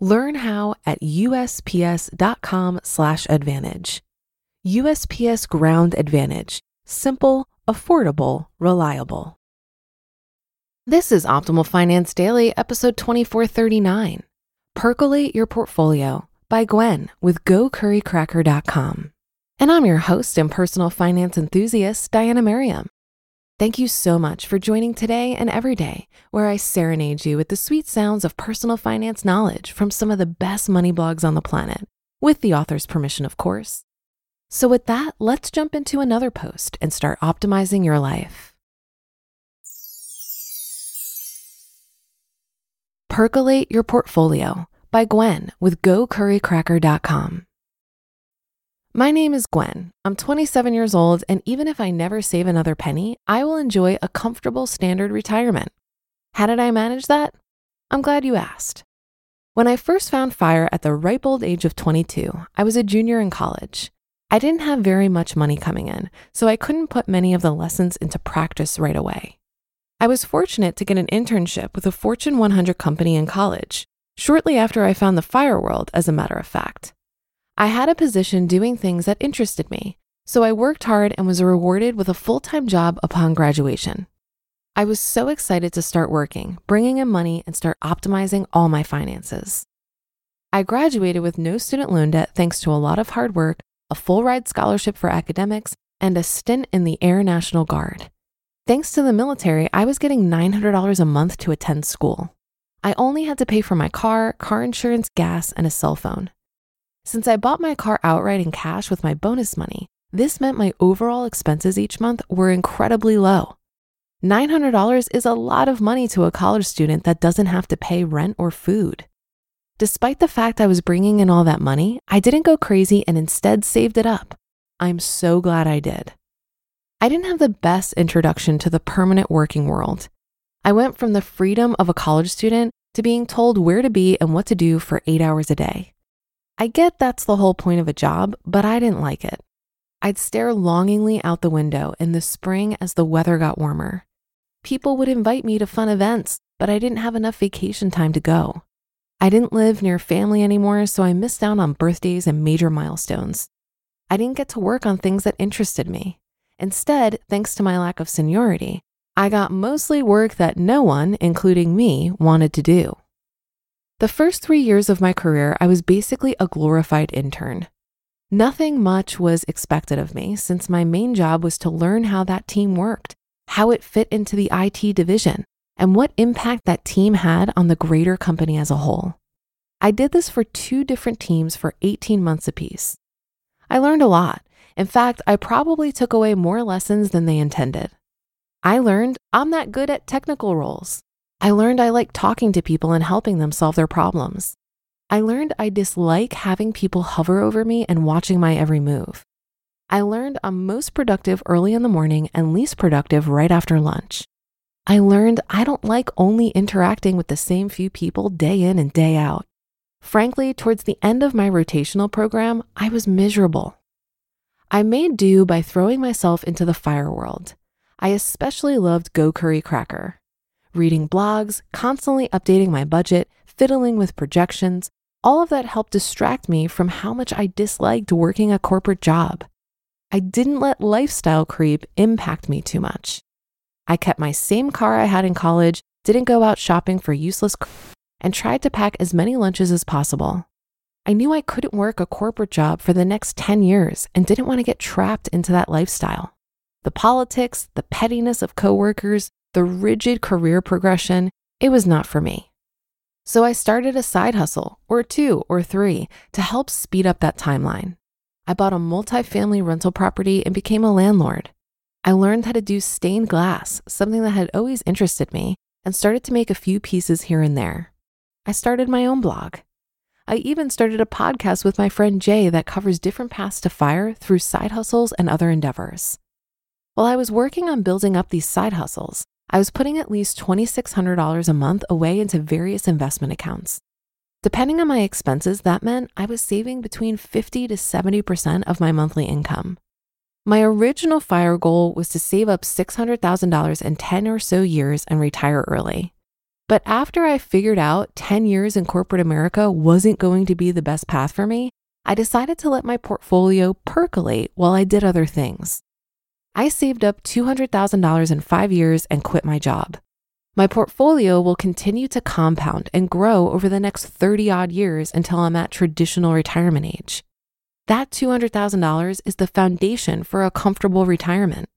Learn how at usps.com/advantage. USPS Ground Advantage: simple, affordable, reliable. This is Optimal Finance Daily, episode 2439. Percolate Your Portfolio by Gwen with GoCurryCracker.com. And I'm your host and personal finance enthusiast, Diana Merriam. Thank you so much for joining today and every day, where I serenade you with the sweet sounds of personal finance knowledge from some of the best money blogs on the planet, with the author's permission, of course. So, with that, let's jump into another post and start optimizing your life. Percolate Your Portfolio by Gwen with GoCurryCracker.com. My name is Gwen. I'm 27 years old, and even if I never save another penny, I will enjoy a comfortable standard retirement. How did I manage that? I'm glad you asked. When I first found fire at the ripe old age of 22, I was a junior in college. I didn't have very much money coming in, so I couldn't put many of the lessons into practice right away. I was fortunate to get an internship with a Fortune 100 company in college, shortly after I found the fire world, as a matter of fact. I had a position doing things that interested me, so I worked hard and was rewarded with a full time job upon graduation. I was so excited to start working, bringing in money, and start optimizing all my finances. I graduated with no student loan debt thanks to a lot of hard work, a full ride scholarship for academics, and a stint in the Air National Guard. Thanks to the military, I was getting $900 a month to attend school. I only had to pay for my car, car insurance, gas, and a cell phone. Since I bought my car outright in cash with my bonus money, this meant my overall expenses each month were incredibly low. $900 is a lot of money to a college student that doesn't have to pay rent or food. Despite the fact I was bringing in all that money, I didn't go crazy and instead saved it up. I'm so glad I did. I didn't have the best introduction to the permanent working world. I went from the freedom of a college student to being told where to be and what to do for eight hours a day. I get that's the whole point of a job, but I didn't like it. I'd stare longingly out the window in the spring as the weather got warmer. People would invite me to fun events, but I didn't have enough vacation time to go. I didn't live near family anymore, so I missed out on birthdays and major milestones. I didn't get to work on things that interested me. Instead, thanks to my lack of seniority, I got mostly work that no one, including me, wanted to do. The first three years of my career, I was basically a glorified intern. Nothing much was expected of me since my main job was to learn how that team worked, how it fit into the IT division, and what impact that team had on the greater company as a whole. I did this for two different teams for 18 months apiece. I learned a lot. In fact, I probably took away more lessons than they intended. I learned I'm not good at technical roles. I learned I like talking to people and helping them solve their problems. I learned I dislike having people hover over me and watching my every move. I learned I'm most productive early in the morning and least productive right after lunch. I learned I don't like only interacting with the same few people day in and day out. Frankly, towards the end of my rotational program, I was miserable. I made do by throwing myself into the fire world. I especially loved Go Curry Cracker reading blogs, constantly updating my budget, fiddling with projections, all of that helped distract me from how much I disliked working a corporate job. I didn't let lifestyle creep impact me too much. I kept my same car I had in college, didn't go out shopping for useless crap, and tried to pack as many lunches as possible. I knew I couldn't work a corporate job for the next 10 years and didn't want to get trapped into that lifestyle. The politics, the pettiness of coworkers, the rigid career progression, it was not for me. So I started a side hustle, or two or three, to help speed up that timeline. I bought a multifamily rental property and became a landlord. I learned how to do stained glass, something that had always interested me, and started to make a few pieces here and there. I started my own blog. I even started a podcast with my friend Jay that covers different paths to fire through side hustles and other endeavors. While I was working on building up these side hustles, I was putting at least $2,600 a month away into various investment accounts. Depending on my expenses, that meant I was saving between 50 to 70% of my monthly income. My original fire goal was to save up $600,000 in 10 or so years and retire early. But after I figured out 10 years in corporate America wasn't going to be the best path for me, I decided to let my portfolio percolate while I did other things. I saved up $200,000 in five years and quit my job. My portfolio will continue to compound and grow over the next 30 odd years until I'm at traditional retirement age. That $200,000 is the foundation for a comfortable retirement.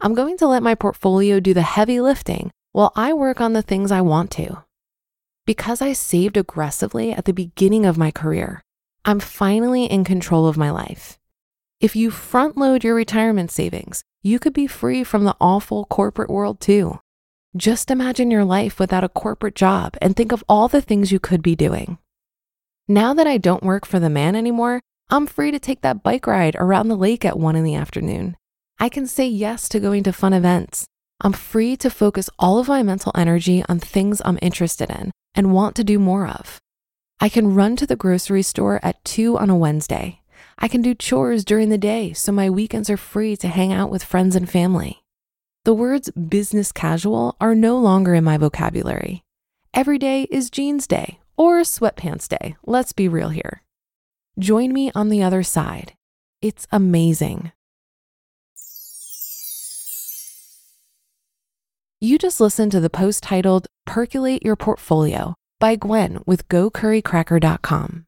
I'm going to let my portfolio do the heavy lifting while I work on the things I want to. Because I saved aggressively at the beginning of my career, I'm finally in control of my life. If you front load your retirement savings, you could be free from the awful corporate world too. Just imagine your life without a corporate job and think of all the things you could be doing. Now that I don't work for the man anymore, I'm free to take that bike ride around the lake at one in the afternoon. I can say yes to going to fun events. I'm free to focus all of my mental energy on things I'm interested in and want to do more of. I can run to the grocery store at 2 on a Wednesday. I can do chores during the day so my weekends are free to hang out with friends and family. The words business casual are no longer in my vocabulary. Every day is jeans day or sweatpants day. Let's be real here. Join me on the other side. It's amazing. You just listened to the post titled Percolate Your Portfolio by Gwen with GoCurryCracker.com.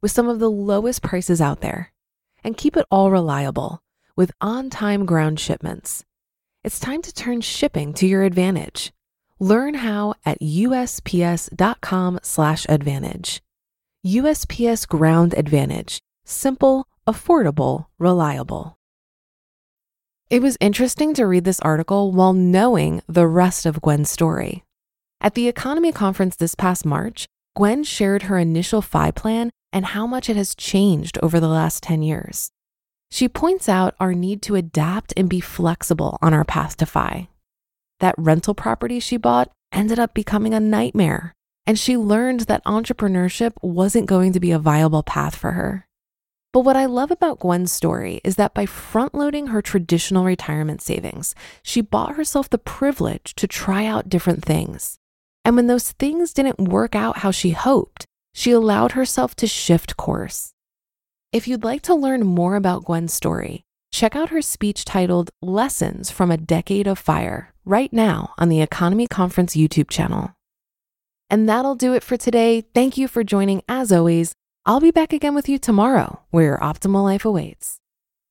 with some of the lowest prices out there and keep it all reliable with on time ground shipments. It's time to turn shipping to your advantage. Learn how at usps.com/advantage. USPS Ground Advantage: simple, affordable, reliable. It was interesting to read this article while knowing the rest of Gwen's story. At the EconoMe Conference this past March, Gwen shared her initial FI plan and how much it has changed over the last 10 years. She points out our need to adapt and be flexible on our path to FI. That rental property she bought ended up becoming a nightmare, and she learned that entrepreneurship wasn't going to be a viable path for her. But what I love about Gwen's story is that by front loading her traditional retirement savings, she bought herself the privilege to try out different things. And when those things didn't work out how she hoped, she allowed herself to shift course. If you'd like to learn more about Gwen's story, check out her speech titled Lessons from a Decade of Fire right now on the EconoMe Conference YouTube channel. And that'll do it for today. Thank you for joining as always. I'll be back again with you tomorrow where your optimal life awaits.